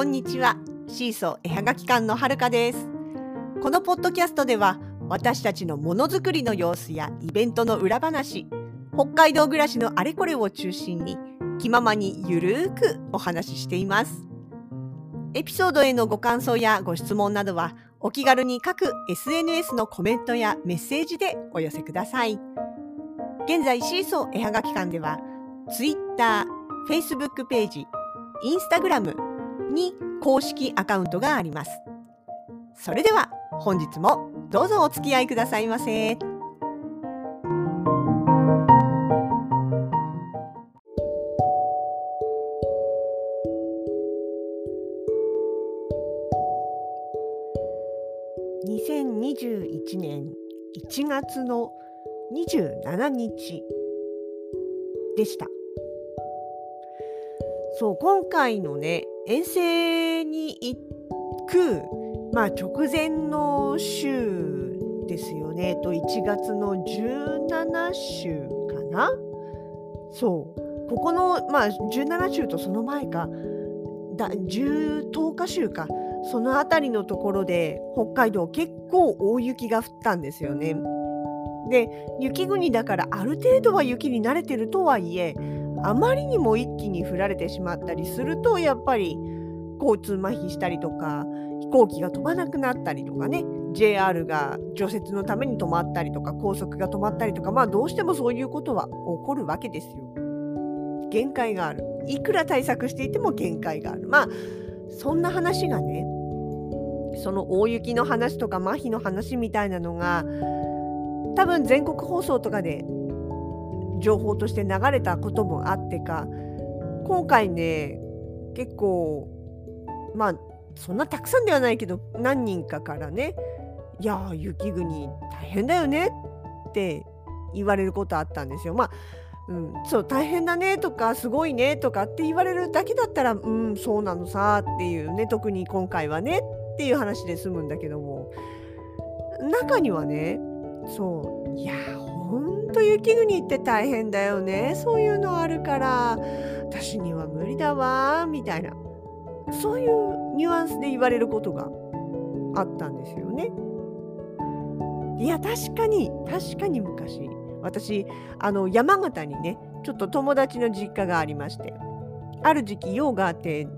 こんにちは。シーソー絵はがき館のはるかです。このポッドキャストでは私たちのものづくりの様子やイベントの裏話北海道暮らしのあれこれを中心に気ままにゆるーくお話ししています。エピソードへのご感想やご質問などはお気軽に各 SNS のコメントやメッセージでお寄せください。現在シーソー絵はがき館では Twitter、Facebook ページ、Instagram に公式アカウントがありますそれでは本日もどうぞお付き合いくださいませ。2021年1月の27日でした。そう今回のね遠征に行く、まあ、直前の週ですよね。と1月の17週かな。そう。ここの、まあ、17週とその前か。だ 10, 日週か。その辺りのところで北海道結構大雪が降ったんですよね。で雪国だからある程度は雪に慣れてるとはいえあまりにも一気に降られてしまったりするとやっぱり交通麻痺したりとか飛行機が飛ばなくなったりとかね JR が除雪のために止まったりとか高速が止まったりとかまあどうしてもそういうことは起こるわけですよ。限界がある。いくら対策していても限界がある。まあそんな話がねその大雪の話とか麻痺の話みたいなのが多分全国放送とかで情報として流れたこともあってか今回ね結構まあそんなたくさんではないけど何人かからね「いや雪国大変だよね」って言われることあったんですよ。まあうん、そう大変だねとかすごいねとかって言われるだけだったらうんそうなのさっていうね特に今回はねっていう話で済むんだけども中にはねそういやほと雪国って大変だよね。そういうのあるから。私には無理だわ。みたいな。そういうニュアンスで言われることがあったんですよね。いや確かに。確かに昔。私あの山形にねちょっと友達の実家がありまして。ある時期用があって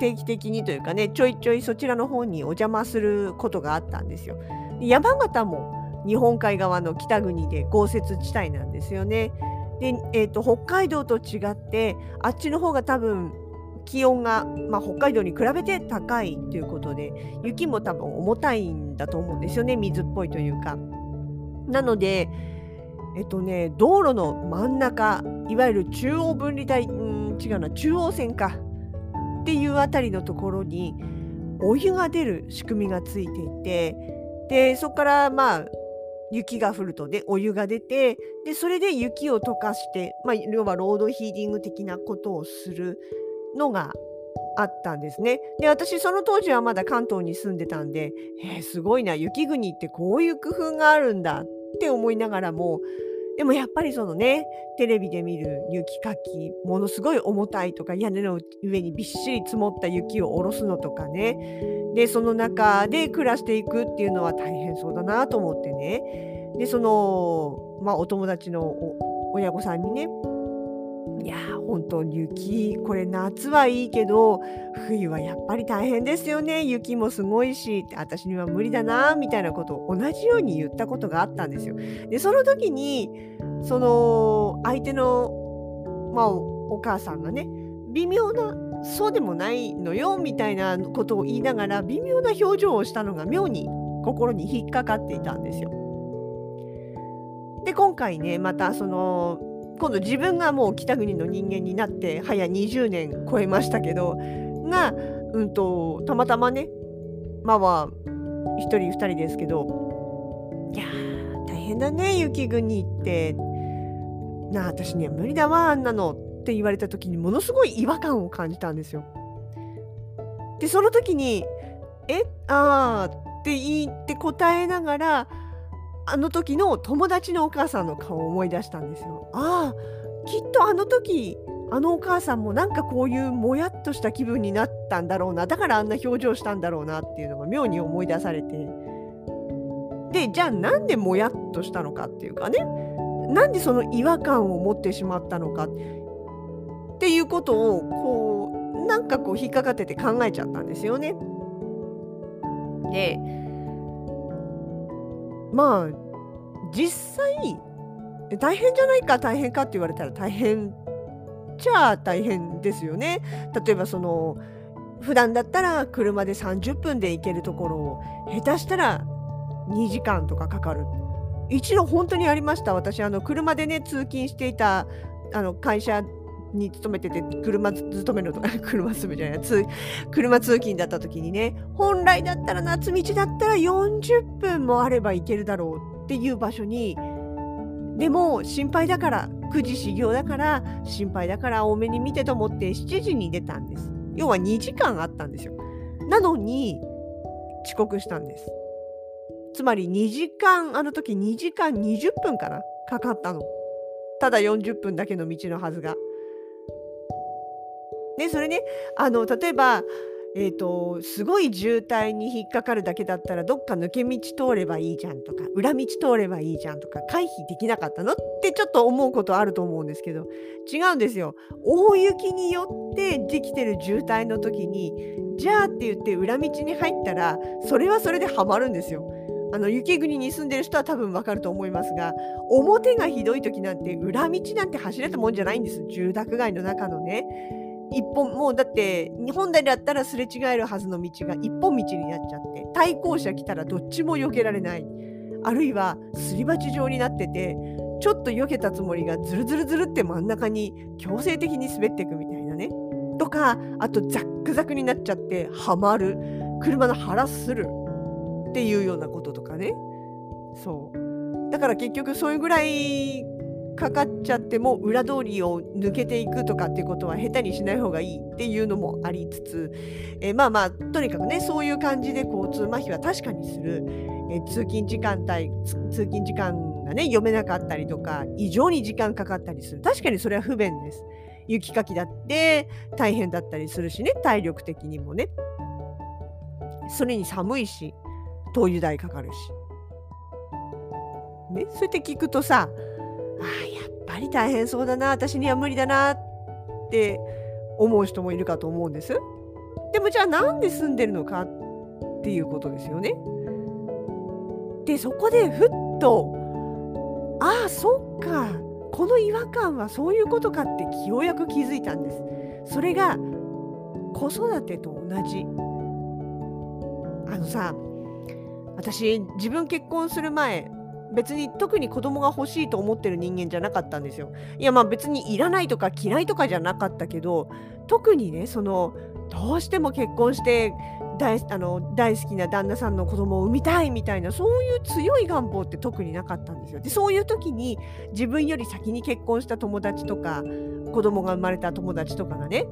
定期的にというかねちょいちょいそちらの方にお邪魔することがあったんですよ。山形も日本海側の北国で豪雪地帯なんですよね。で、えーと、北海道と違ってあっちの方が多分気温が、まあ、北海道に比べて高いということで雪も多分重たいんだと思うんですよね水っぽいというか。なのでえっとね道路の真ん中いわゆる中央分離帯ん違うな中央線かっていうあたりのところにお湯が出る仕組みがついていてでそこからまあ雪が降るとでお湯が出てでそれで雪を溶かして、まあ、要はロードヒーリング的なことをするのがあったんですね。で私その当時はまだ関東に住んでたんで、えー、すごいな雪国ってこういう工夫があるんだって思いながらもでもやっぱりそのねテレビで見る雪かきものすごい重たいとか屋根の上にびっしり積もった雪を下ろすのとかね。でその中で暮らしていくっていうのは大変そうだなと思ってね。でそのまあお友達の親御さんにねいや本当に雪これ夏はいいけど冬はやっぱり大変ですよね雪もすごいし私には無理だなみたいなことを同じように言ったことがあったんですよ。でその時にその相手の、まあ、お母さんがね微妙なそうでもないのよみたいなことを言いながら微妙な表情をしたのが妙に心に引っかかっていたんですよ。で今回ねまたその今度自分がもう北国の人間になって早20年超えましたけどが、うんと、たまたまねまあは1人2人ですけどいや大変だね雪国ってなあ私には無理だわあんなのって言われた時にものすごい違和感を感じたんですよ。でその時に「えああ」って言って答えながらあの時の友達のお母さんの顔を思い出したんですよ。ああきっとあの時あのお母さんもなんかこういうもやっとした気分になったんだろうなだからあんな表情したんだろうなっていうのが妙に思い出されてでじゃあなんでもやっとしたのかっていうかねなんでその違和感を持ってしまったのかっていうことをこうなんかこう引っかかってて考えちゃったんですよね。でまあ実際大変じゃないか大変かって言われたら大変ちゃあ大変ですよね。例えばその普段だったら車で30分で行けるところを下手したら2時間とかかかる。一度本当にありました私あの車でね通勤していたあの会社に勤めてて車勤めのとか 車勤めじゃない。通車通勤だった時にね本来だったら夏道だったら40分もあれば行けるだろうっていう場所にでも心配だから9時始業だから心配だから多めに見てと思って7時に出たんです。要は2時間あったんですよ。なのに遅刻したんです。つまり2時間あの時2時間20分かなかかったの。ただ40分だけの道のはずが。でそれねあの例えばえーと、すごい渋滞に引っかかるだけだったらどっか抜け道通ればいいじゃんとか裏道通ればいいじゃんとか回避できなかったのってちょっと思うことあると思うんですけど違うんですよ。大雪によってできてる渋滞の時にじゃあって言って裏道に入ったらそれはそれでハマるんですよ。あの雪国に住んでる人は多分わかると思いますが表がひどい時なんて裏道なんて走れたもんじゃないんです。住宅街の中のね。一本もうだって日本来だったらすれ違えるはずの道が一本道になっちゃって対向車来たらどっちも避けられない。あるいはすり鉢状になっててちょっと避けたつもりがズルズルズルって真ん中に強制的に滑っていくみたいなね。とかあとザックザクになっちゃってはまる。車の腹する。っていうようなこととかね。そう。だから結局そういうぐらいかかっちゃっても裏通りを抜けていくとかっていうことは下手にしない方がいいっていうのもありつつ、えー、まあまあとにかくねそういう感じで交通麻痺は確かにする、えー、通勤時間帯通勤時間がね読めなかったりとか異常に時間かかったりする。確かにそれは不便です。雪かきだって大変だったりするしね体力的にもね。それに寒いし灯油代かかるし。ねそうやって聞くとさあやっぱり大変そうだな私には無理だなって思う人もいるかと思うんです。でもじゃあなんで住んでるのかっていうことですよね。でそこでふっとああそっかこの違和感はそういうことかってようやく気づいたんです。それが子育てと同じ。あのさ私自分結婚する前別に特に子供が欲しいと思ってる人間じゃなかったんですよ。いやまあ別にいらないとか嫌いとかじゃなかったけど特にねそのどうしても結婚して大あの大好きな旦那さんの子供を産みたいみたいなそういう強い願望って特になかったんですよ。でそういう時に自分より先に結婚した友達とか子供が生まれた友達とかがね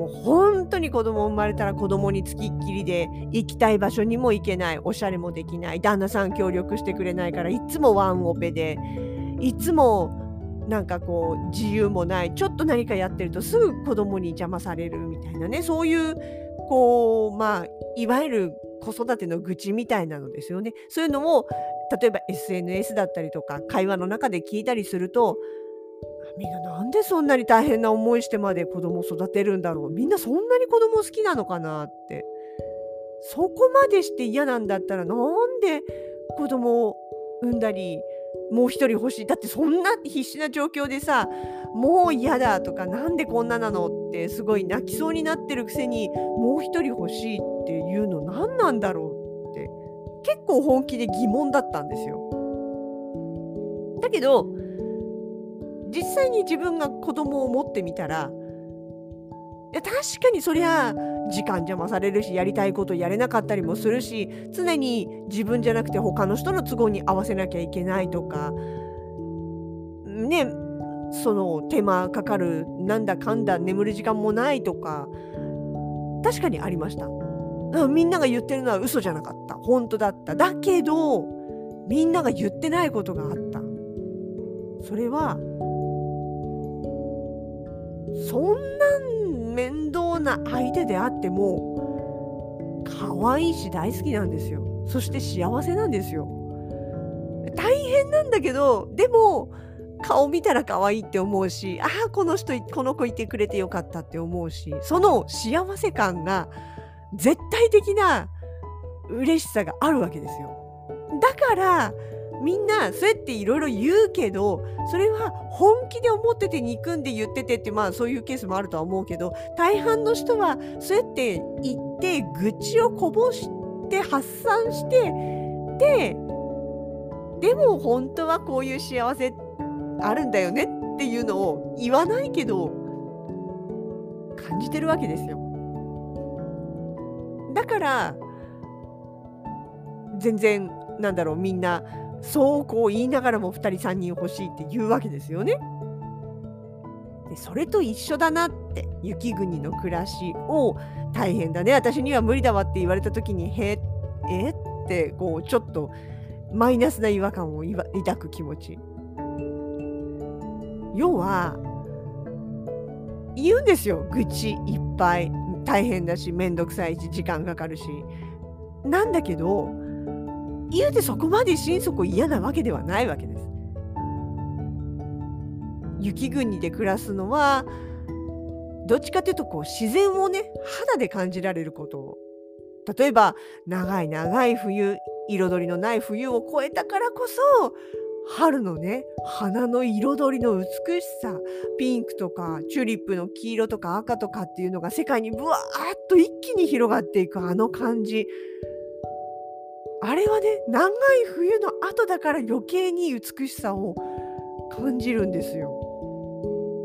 もう本当に子供生まれたら子供につきっきりで行きたい場所にも行けないおしゃれもできない旦那さん協力してくれないからいつもワンオペでいつもなんかこう自由もないちょっと何かやってるとすぐ子供に邪魔されるみたいなねそういうこうまあいわゆる子育ての愚痴みたいなのですよね。そういうのを例えば SNS だったりとか会話の中で聞いたりするとみんななんでそんなに大変な思いしてまで子供を育てるんだろう。みんなそんなに子供好きなのかなって。そこまでして嫌なんだったらなんで子供を産んだりもう一人欲しい。だってそんな必死な状況でさもう嫌だとかなんでこんななのってすごい泣きそうになってるくせにもう一人欲しいっていうの何なんだろうって結構本気で疑問だったんですよ。だけど実際に自分が子供を持ってみたらいや確かにそりゃ時間邪魔されるしやりたいことやれなかったりもするし常に自分じゃなくて他の人の都合に合わせなきゃいけないとかねその手間かかるなんだかんだ眠る時間もないとか確かにありました。みんなが言ってるのは嘘じゃなかった。本当だった。だけどみんなが言ってないことがあった。それはそんな面倒な相手であっても可愛いし大好きなんですよ。そして幸せなんですよ。大変なんだけどでも顔見たら可愛いって思うしああこの人この子いてくれてよかったって思うしその幸せ感が絶対的な嬉しさがあるわけですよ。だからみんなそうやっていろいろ言うけどそれは本気で思ってて憎んで言っててってまあそういうケースもあるとは思うけど大半の人はそうやって言って愚痴をこぼして発散してででも本当はこういう幸せあるんだよねっていうのを言わないけど感じてるわけですよ。だから全然なんだろうみんなそうこう言いながらも2人3人欲しいって言うわけですよね。でそれと一緒だなって雪国の暮らしを大変だね私には無理だわって言われた時にへえ？ってこうちょっとマイナスな違和感を抱く気持ち。要は言うんですよ愚痴いっぱい大変だし面倒くさいし時間かかるし。なんだけど言うてそこまで心底嫌なわけではないわけです。雪国で暮らすのはどっちかというとこう自然をね肌で感じられること例えば長い長い冬彩りのない冬を越えたからこそ春のね花の彩りの美しさピンクとかチューリップの黄色とか赤とかっていうのが世界にブワーッと一気に広がっていくあの感じあれはね長い冬の後だから余計に美しさを感じるんですよ。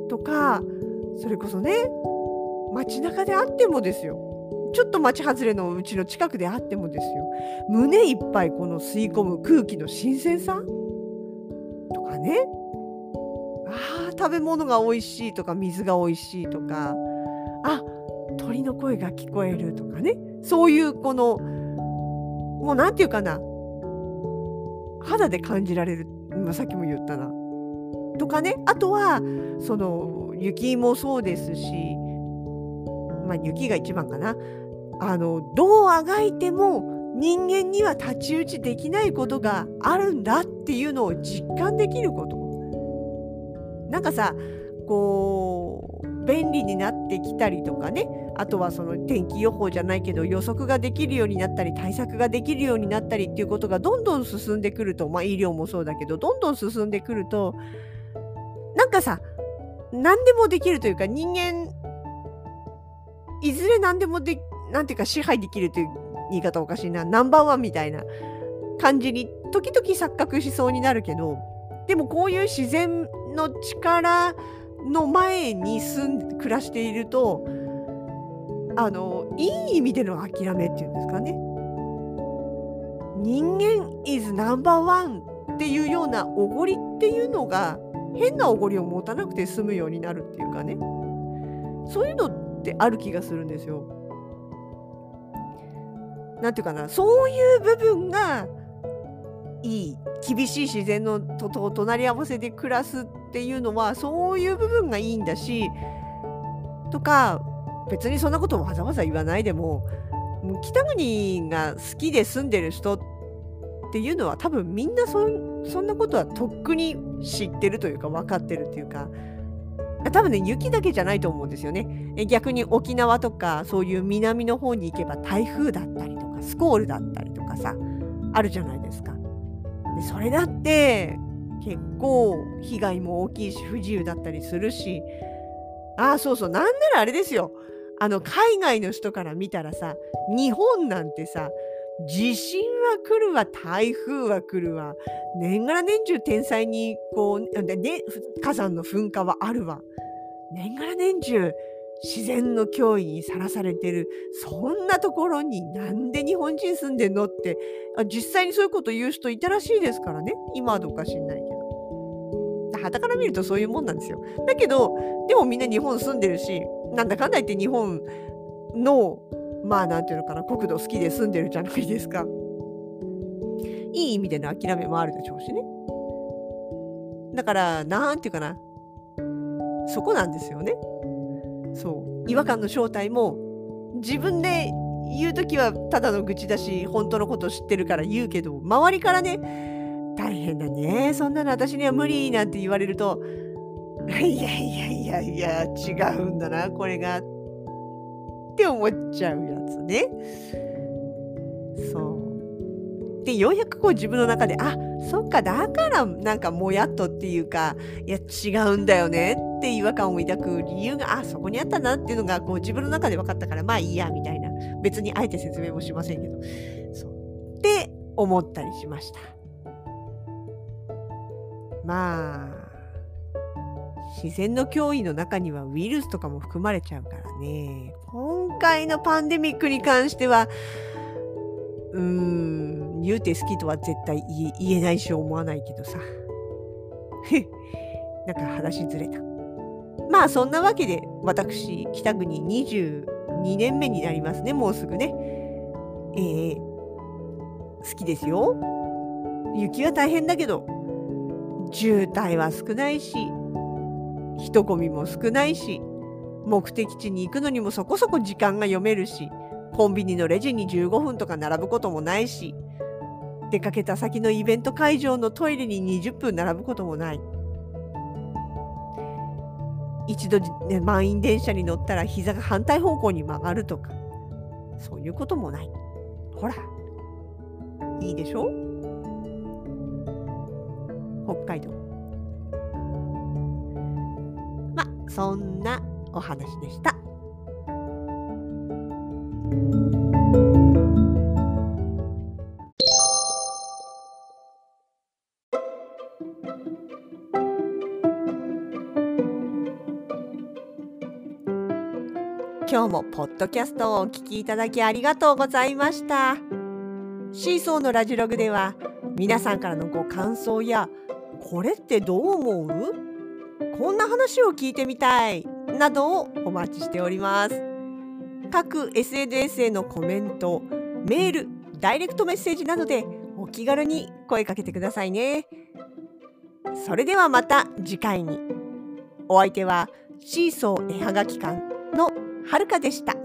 とかそれこそね街中であってもですよ。ちょっと街外れのうちの近くであってもですよ。胸いっぱいこの吸い込む空気の新鮮さとかね。あ食べ物が美味しいとか水が美味しいとか。あ鳥の声が聞こえるとかね。そういうこのもう何て言うかな肌で感じられる、まあ、さっきも言ったな。とかねあとはその雪もそうですしまあ雪が一番かな。あのどうあがいても人間には太刀打ちできないことがあるんだっていうのを実感できること。なんかさこう便利になってきたりとかねあとはその天気予報じゃないけど予測ができるようになったり対策ができるようになったりっていうことがどんどん進んでくるとまあ医療もそうだけどどんどん進んでくるとなんかさ何でもできるというか人間いずれ何でもでなんていうか支配できるという言い方おかしいなナンバーワンみたいな感じに時々錯覚しそうになるけどでもこういう自然の力の前に住ん暮らしているとあのいい意味での諦めっていうんですかね。人間 is number one っていうようなおごりっていうのが変なおごりを持たなくて済むようになるっていうかね。そういうのってある気がするんですよ。なんていうかな。そういう部分がいい。厳しい自然のとと隣り合わせで暮らすっていうのはそういう部分がいいんだしとか別にそんなことをわざわざ言わないでも北国が好きで住んでる人っていうのは多分みんなそんなことはとっくに知ってるというか分かってるっていうか多分ね雪だけじゃないと思うんですよね。逆に沖縄とかそういう南の方に行けば台風だったりとかスコールだったりとかさあるじゃないですか。でそれだって結構被害も大きいし不自由だったりするし。ああそうそう。なんならあれですよ。あの海外の人から見たらさ日本なんてさ地震は来るわ台風は来るわ年がら年中天才にこう、ね、火山の噴火はあるわ年がら年中自然の脅威にさらされてるそんなところになんで日本人住んでんのって実際にそういうこと言う人いたらしいですからね今はどうか知んないけど。はたから見るとそういうもんなんですよ。だけどでもみんな日本住んでるしなんだかんだ言って日本のまあなんていうのかな国土好きで住んでるじゃないですか。いい意味での諦めもあるでしょうしね。だからなんていうかなそこなんですよね。そう違和感の正体も自分で言う時はただの愚痴だし本当のこと知ってるから言うけど周りからね大変だねそんなの私には無理なんて言われるといやいやいやいや違うんだなこれが。って思っちゃうやつね。そう。でようやくこう自分の中であそっかだからなんかもやっとっていうかいや違うんだよねって違和感を抱く理由があそこにあったなっていうのがこう自分の中で分かったからまあいいやみたいな。別にあえて説明もしませんけど。そう。って思ったりしました。まあ。自然の脅威の中にはウイルスとかも含まれちゃうからね。今回のパンデミックに関してはうーん言うて好きとは絶対言えないし思わないけどさ。なんか話ずれた。まあそんなわけで私北国22年目になりますねもうすぐね。えー、好きですよ。雪は大変だけど渋滞は少ないし人混みも少ないし目的地に行くのにもそこそこ時間が読めるしコンビニのレジに15分とか並ぶこともないし出かけた先のイベント会場のトイレに20分並ぶこともない。一度、ね、満員電車に乗ったら膝が反対方向に曲がるとかそういうこともない。ほらいいでしょ？北海道。そんなお話でした。今日もポッドキャストをお聞きいただきありがとうございましたシーソーのラジログでは皆さんからのご感想やこれってどう思う？こんな話を聞いてみたいなどをお待ちしております。各 SNS へのコメントメールダイレクトメッセージなどでお気軽に声かけてくださいね。それではまた次回に。お相手はシーソー絵はがき館のはるかでした。